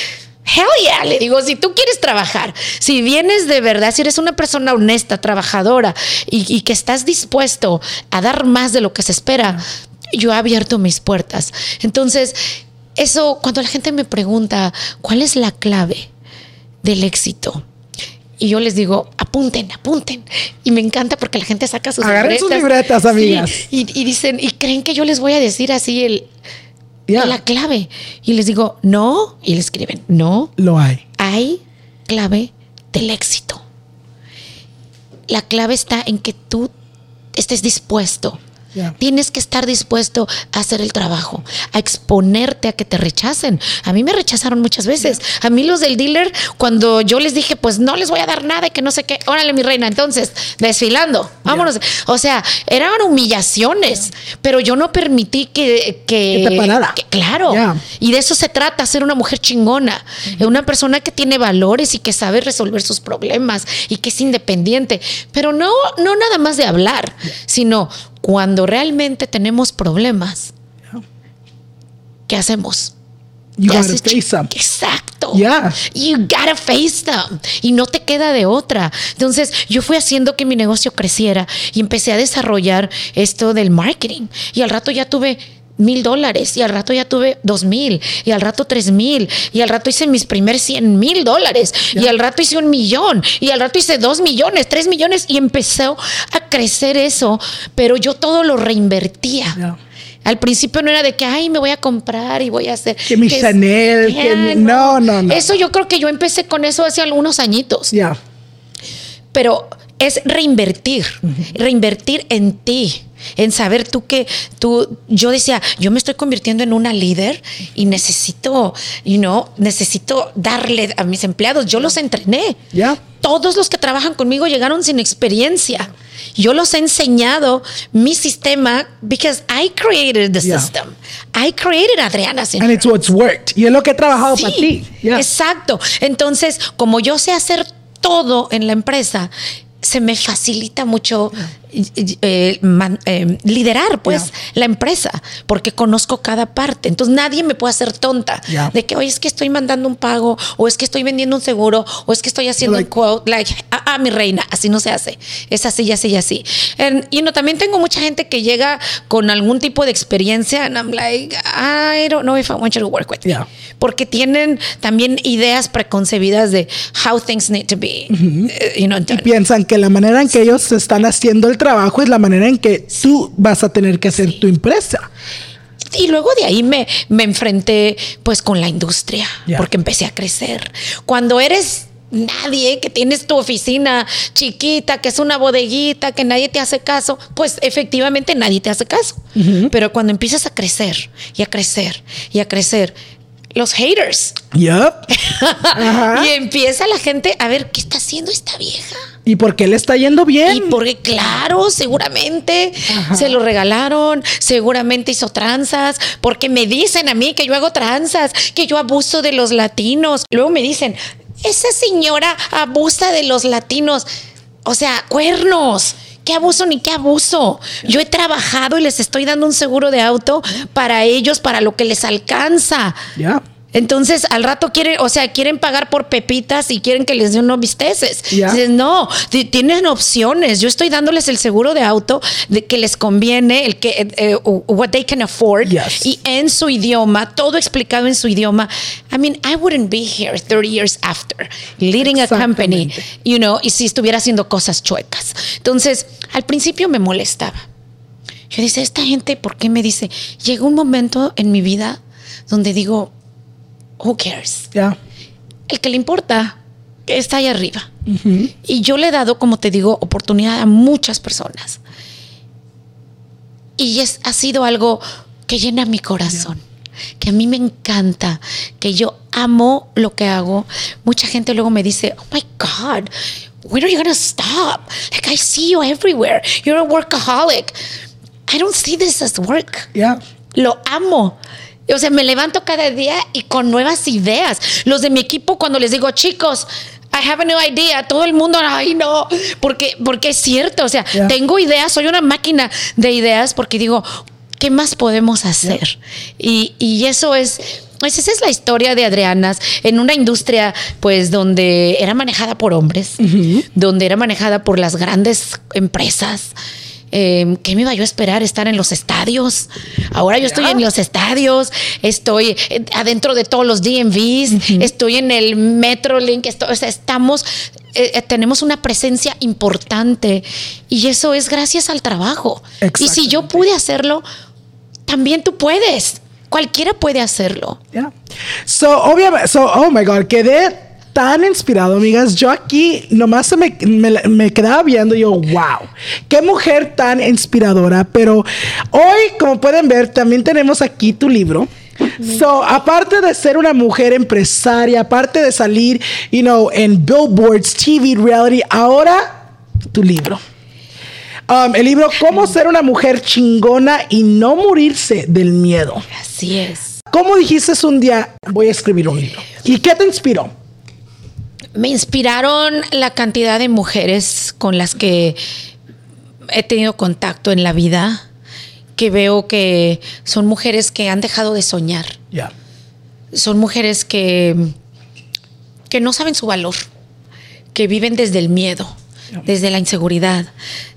Hell yeah, le digo, si tú quieres trabajar, si vienes de verdad, si eres una persona honesta, trabajadora y, y que estás dispuesto a dar más de lo que se espera, yo he abierto mis puertas. Entonces, eso, cuando la gente me pregunta, ¿cuál es la clave del éxito? Y yo les digo, apunten, apunten. Y me encanta porque la gente saca sus Agarren sus libretas, amigas. Sí, y, y dicen, y creen que yo les voy a decir así el, la clave. Y les digo, no. Y le escriben, no, Lo hay. hay clave del éxito. La clave está en que tú estés dispuesto. Tienes que estar dispuesto a hacer el trabajo, a exponerte a que te rechacen. A mí me rechazaron muchas veces. A mí los del dealer, cuando yo les dije, pues no les voy a dar nada y que no sé qué, órale mi reina, entonces, desfilando, vámonos. O sea, eran humillaciones, pero yo no permití que... Que, Que te parara. que- claro. Y de eso se trata, ser una mujer chingona, una persona que tiene valores y que sabe resolver sus problemas y que es independiente, pero no, no nada más de hablar, sino cuando realmente tenemos problemas, ¿qué hacemos? You gotta face them. Exacto. Yeah. You gotta face them. Y no te queda de otra. Entonces, yo fui haciendo que mi negocio creciera y empecé a desarrollar esto del marketing. Y al rato ya tuve mil dólares y al rato ya tuve dos mil y al rato tres mil y al rato hice mis primer cien mil dólares y al rato hice un millón y al rato hice dos millones, tres millones y empezó a crecer eso, pero yo todo lo reinvertía. Al principio no era de que, ay, me voy a comprar y voy a hacer. Que mi Chanel, que mi- no, no, no. Eso yo creo que yo empecé con eso hace algunos añitos. Ya. Pero es reinvertir, reinvertir en ti, en saber tú que tú, yo decía, yo me estoy convirtiendo en una líder y necesito, you know, necesito darle a mis empleados, yo los entrené. Ya. Todos los que trabajan conmigo llegaron sin experiencia. Yo los he enseñado mi sistema because I created the Yeah. system. I created Adriana And it's what's worked. Y es lo que he trabajado para ti. Exacto. Entonces, como yo sé hacer todo en la empresa, se me facilita mucho eh, man- eh, liderar pues Ya. la empresa porque conozco cada parte. Entonces nadie me puede hacer tonta Ya. de que oye es que estoy mandando un pago o es que estoy vendiendo un seguro o es que estoy haciendo Like- un quote like ah, ah, mi reina así no se hace. Es así y así y así And, you know, también tengo mucha gente que llega con algún tipo de experiencia and I'm like I don't know if I want you to work with me Yeah. porque tienen también ideas preconcebidas de how things need to be eh, you know, Y piensan que la manera en que ellos están haciendo el trabajo es la manera en que tú vas a tener que hacer tu empresa. Y luego de ahí me, me enfrenté pues con la industria, porque empecé a crecer. Cuando eres nadie, que tienes tu oficina chiquita, que es una bodeguita, que nadie te hace caso, pues efectivamente nadie te hace caso. Pero cuando empiezas a crecer y a crecer y a crecer, los haters. Ajá. Y empieza la gente a ver qué está haciendo esta vieja. ¿Y por qué le está yendo bien? Y porque, claro, seguramente se lo regalaron, seguramente hizo tranzas, porque me dicen a mí que yo hago tranzas, que yo abuso de los latinos. Luego me dicen, esa señora abusa de los latinos. O sea, cuernos. ¿Qué abuso ni qué abuso? Yo he trabajado y les estoy dando un seguro de auto para ellos, para lo que les alcanza. Ya. Entonces, al rato quieren, o sea, quieren pagar por pepitas y quieren que les den unos bisteces. Dices, no, ti- tienen opciones. Yo estoy dándoles el seguro de auto de que les conviene, el que eh, eh, what they can afford Yes. y en su idioma, todo explicado en su idioma. I mean, I wouldn't be here 30 years after leading a company, you know, y si estuviera haciendo cosas chuecas. Entonces, al principio me molestaba. Yo dice, esta gente, ¿por qué me dice? Llegó un momento en mi vida donde digo, who cares? Ya. El que le importa está ahí arriba. Y yo le he dado, como te digo, oportunidad a muchas personas. Y es, ha sido algo que llena mi corazón, que a mí me encanta, que yo amo lo que hago. Mucha gente luego me dice, oh my God, when are you going to stop? Like I see you everywhere. You're a workaholic. I don't see this as work. Ya. Lo amo. O sea, me levanto cada día y con nuevas ideas. Los de mi equipo, cuando les digo, chicos, I have a new idea, todo el mundo, ay, no, porque, porque es cierto. O sea, Yeah. tengo ideas, soy una máquina de ideas porque digo, ¿qué más podemos hacer? Y, y eso es. Pues esa es la historia de Adrianas en una industria pues donde era manejada por hombres, donde era manejada por las grandes empresas. Eh, ¿Qué me iba yo a esperar? Estar en los estadios. Ahora yo estoy en los estadios, estoy eh, adentro de todos los DMVs, estoy en el Metrolink, esto- o sea, estamos, eh, eh, tenemos una presencia importante y eso es gracias al trabajo. Y si yo pude hacerlo, también tú puedes. Cualquiera puede hacerlo. Yeah. So, obviamente, so, oh my God, quedé tan inspirado, amigas. Yo aquí nomás se me, me, me quedaba viendo y yo, wow, qué mujer tan inspiradora. Pero hoy, como pueden ver, también tenemos aquí tu libro. So, aparte de ser una mujer empresaria, aparte de salir, you know, en billboards, TV, reality, ahora tu libro. Um, el libro Cómo ser una mujer chingona y no morirse del miedo. Así es. ¿Cómo dijiste un día voy a escribir un libro? ¿Y qué te inspiró? Me inspiraron la cantidad de mujeres con las que he tenido contacto en la vida, que veo que son mujeres que han dejado de soñar, Ya. son mujeres que, que no saben su valor, que viven desde el miedo, desde la inseguridad,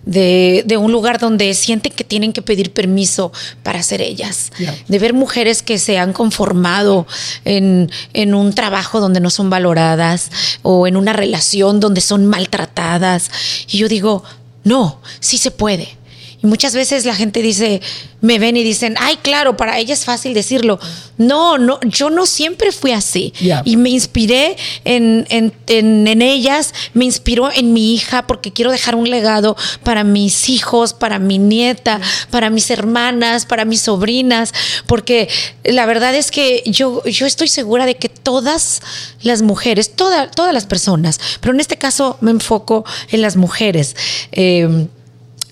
de, de un lugar donde sienten que tienen que pedir permiso para ser ellas, de ver mujeres que se han conformado en, en un trabajo donde no son valoradas o en una relación donde son maltratadas. Y yo digo, no, sí se puede. Y muchas veces la gente dice, me ven y dicen, ay, claro, para ella es fácil decirlo. No, no, yo no siempre fui así. Yeah. Y me inspiré en, en- en- en ellas, me inspiró en mi hija porque quiero dejar un legado para mis hijos, para mi nieta, para mis hermanas, para mis sobrinas, porque la verdad es que yo, yo estoy segura de que todas las mujeres, toda- todas las personas, pero en este caso me enfoco en las mujeres. eh,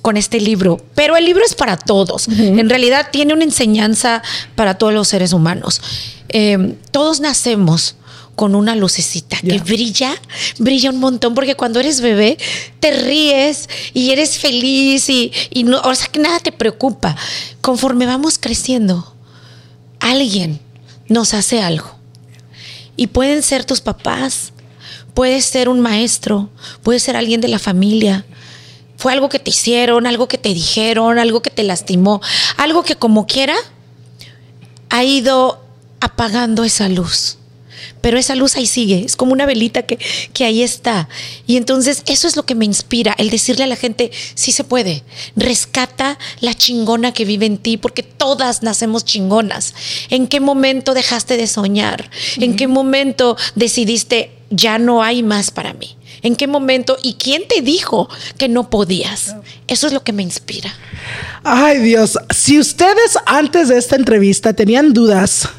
con este libro, pero el libro es para todos. En realidad tiene una enseñanza para todos los seres humanos. Eh, todos nacemos con una lucecita que brilla, brilla un montón, porque cuando eres bebé te ríes y eres feliz y, y no, o sea que nada te preocupa. Conforme vamos creciendo, alguien nos hace algo. Y pueden ser tus papás, puede ser un maestro, puede ser alguien de la familia, fue algo que te hicieron, algo que te dijeron, algo que te lastimó, algo que como quiera ha ido apagando esa luz. Pero esa luz ahí sigue, es como una velita que, que ahí está. Y entonces eso es lo que me inspira, el decirle a la gente, sí se puede, rescata la chingona que vive en ti, porque todas nacemos chingonas. ¿En qué momento dejaste de soñar? ¿En qué momento decidiste, ya no hay más para mí? ¿En qué momento? ¿Y quién te dijo que no podías? Eso es lo que me inspira. Ay, Dios. Si ustedes antes de esta entrevista tenían dudas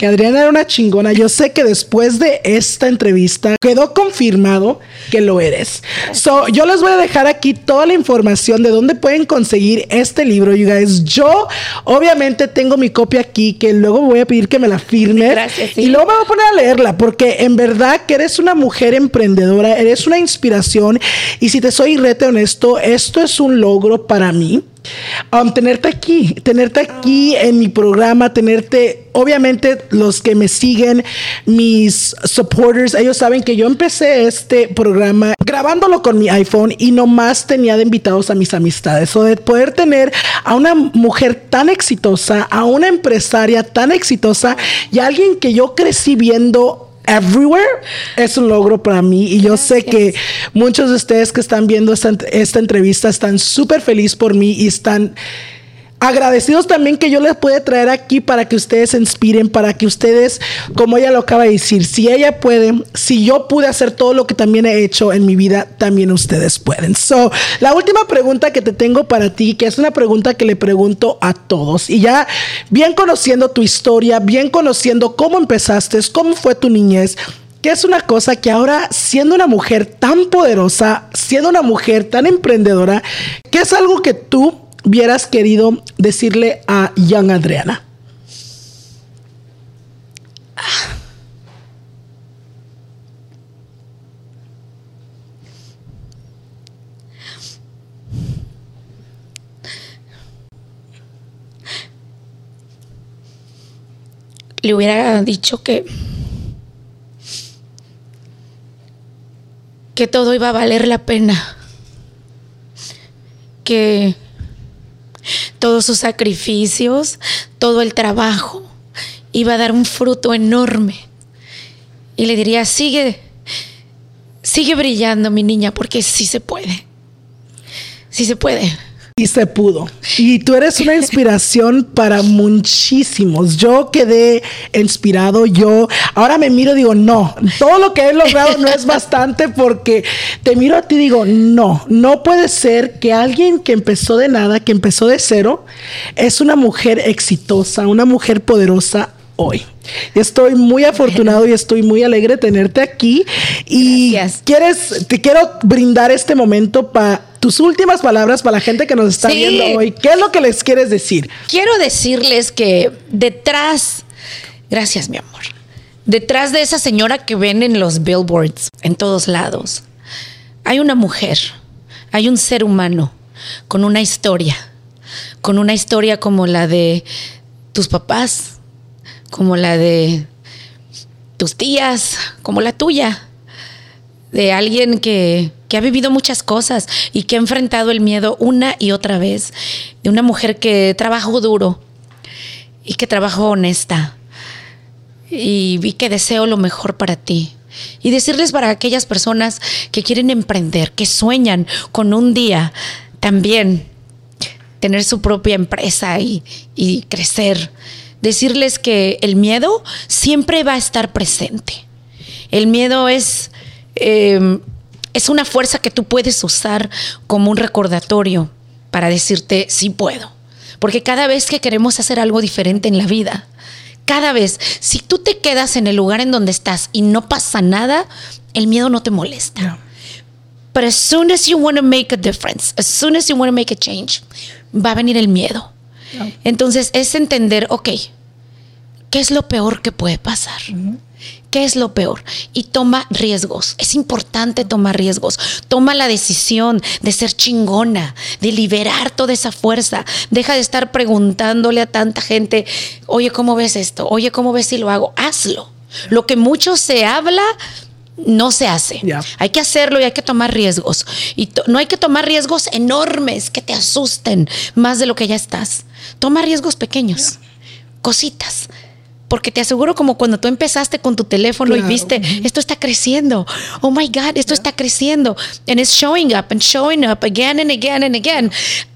que Adriana era una chingona, yo sé que después de esta entrevista quedó confirmado que lo eres. So, yo les voy a dejar aquí toda la información de dónde pueden conseguir este libro, you guys. Yo, obviamente, tengo mi copia aquí que luego voy a pedir que me la firmes. Gracias, sí. Y luego me voy a poner a leerla porque en verdad que eres una mujer emprendedora, eres una inspiración. Y si te soy rete honesto, esto es un logro para mí. Um, tenerte aquí, tenerte aquí en mi programa, tenerte, obviamente los que me siguen, mis supporters, ellos saben que yo empecé este programa grabándolo con mi iPhone y nomás tenía de invitados a mis amistades. O de poder tener a una mujer tan exitosa, a una empresaria tan exitosa y a alguien que yo crecí viendo everywhere es un logro para mí y yo sé que muchos de ustedes que están viendo esta, esta entrevista están súper felices por mí y están agradecidos también que yo les puede traer aquí para que ustedes se inspiren, para que ustedes, como ella lo acaba de decir, si ella puede, si yo pude hacer todo lo que también he hecho en mi vida, también ustedes pueden. So, la última pregunta que te tengo para ti, que es una pregunta que le pregunto a todos, y ya bien conociendo tu historia, bien conociendo cómo empezaste, cómo fue tu niñez, que es una cosa que ahora, siendo una mujer tan poderosa, siendo una mujer tan emprendedora, que es algo que tú hubieras querido decirle a Young Adriana? Le hubiera dicho que que todo iba a valer la pena. Que todos sus sacrificios, todo el trabajo iba a dar un fruto enorme. Y le diría, sigue, sigue brillando, mi niña, porque sí se puede. Sí se puede. Y se pudo. Y tú eres una inspiración para muchísimos. Yo quedé inspirado. Yo ahora me miro y digo, no, todo lo que he logrado no es bastante porque te miro a ti y digo, no, no puede ser que alguien que empezó de nada, que empezó de cero, es una mujer exitosa, una mujer poderosa hoy. Y Estoy muy afortunado y estoy muy alegre de tenerte aquí. Y Gracias. quieres, te quiero brindar este momento para tus últimas palabras para la gente que nos está Sí. viendo hoy. ¿Qué es lo que les quieres decir? Quiero decirles que detrás, gracias mi amor, detrás de esa señora que ven en los billboards, en todos lados, hay una mujer, hay un ser humano con una historia, con una historia como la de tus papás, como la de tus tías, como la tuya de alguien que, que ha vivido muchas cosas y que ha enfrentado el miedo una y otra vez, de una mujer que trabajó duro y que trabajó honesta y, que deseo lo mejor para ti. Y decirles para aquellas personas que quieren emprender, que sueñan con un día también tener su propia empresa y, crecer. Decirles que el miedo siempre va a estar presente. El miedo es, eh, es una fuerza que tú puedes usar como un recordatorio para decirte, sí puedo. Porque cada vez que queremos hacer algo diferente en la vida, cada vez, si tú te quedas en el lugar en donde estás y no pasa nada, el miedo no te molesta. No. But as soon as you want to make a difference, as soon as you want to make a change, va a venir el miedo. No. Entonces es entender, ok, ¿qué es lo peor que puede pasar? ¿Qué es lo peor? Y toma riesgos. Es importante tomar riesgos. Toma la decisión de ser chingona, de liberar toda esa fuerza. Deja de estar preguntándole a tanta gente, oye, ¿cómo ves esto? Oye, ¿cómo ves si lo hago? Hazlo. Lo que mucho se habla, no se hace. Hay que hacerlo y hay que tomar riesgos. Y no hay que tomar riesgos enormes que te asusten más de lo que ya estás. Toma riesgos pequeños, cositas. Porque te aseguro como cuando tú empezaste con tu teléfono Claro. y viste, esto está creciendo. Oh my God, esto está creciendo. And it's showing up and showing up again and again and again.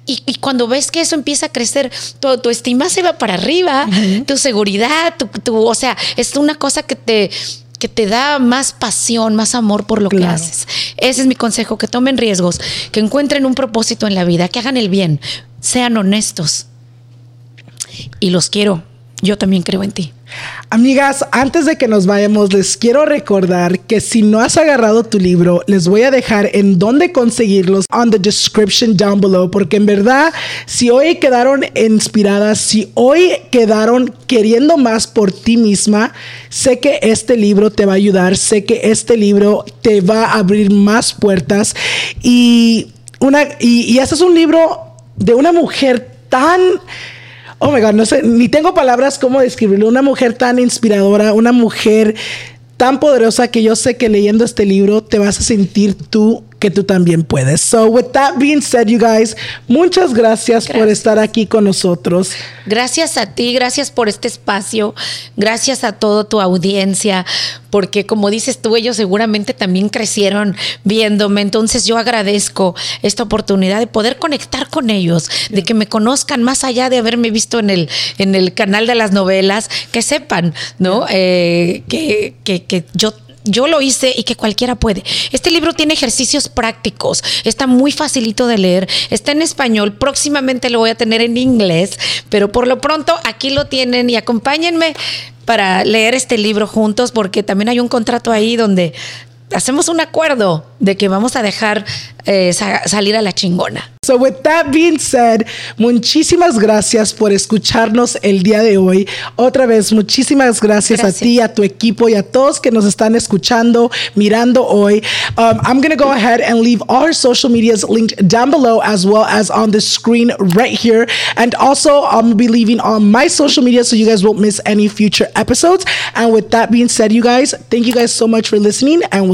Y, y cuando ves que eso empieza a crecer, tu, tu estima se va para arriba, tu seguridad, tu, tu- o sea, es una cosa que te, que te da más pasión, más amor por lo que haces. Ese es mi consejo, que tomen riesgos, que encuentren un propósito en la vida, que hagan el bien, sean honestos. Y los quiero. Yo también creo en ti. Amigas, antes de que nos vayamos, les quiero recordar que si no has agarrado tu libro, les voy a dejar en dónde conseguirlos on the description down below, porque en verdad, si hoy quedaron inspiradas, si hoy quedaron queriendo más por ti misma, sé que este libro te va a ayudar, sé que este libro te va a abrir más puertas y una y, y este es un libro de una mujer tan Oh my God, no sé, ni tengo palabras cómo describirlo. Una mujer tan inspiradora, una mujer tan poderosa que yo sé que leyendo este libro te vas a sentir tú que tú también puedes. So, with that being said, you guys, muchas gracias, por estar aquí con nosotros. Gracias a ti, gracias por este espacio, gracias a toda tu audiencia, porque como dices tú, ellos seguramente también crecieron viéndome, entonces yo agradezco esta oportunidad de poder conectar con ellos, de que me conozcan más allá de haberme visto en el, en el canal de las novelas, que sepan, ¿no? Eh, que, que, que yo yo lo hice y que cualquiera puede. Este libro tiene ejercicios prácticos, está muy facilito de leer, está en español, próximamente lo voy a tener en inglés, pero por lo pronto aquí lo tienen y acompáñenme para leer este libro juntos porque también hay un contrato ahí donde hacemos un acuerdo de que vamos a dejar eh, sa- salir a la chingona. So, with that being said, muchísimas gracias por escucharnos el día de hoy. Otra vez, muchísimas gracias, Gracias. a ti, a tu equipo y a todos que nos están escuchando, mirando hoy. Um, I'm going to go ahead and leave all our social medias linked down below as well as on the screen right here. And also, I'm going to be leaving on my social media so you guys won't miss any future episodes. And with that being said, you guys, thank you guys so much for listening, and we'll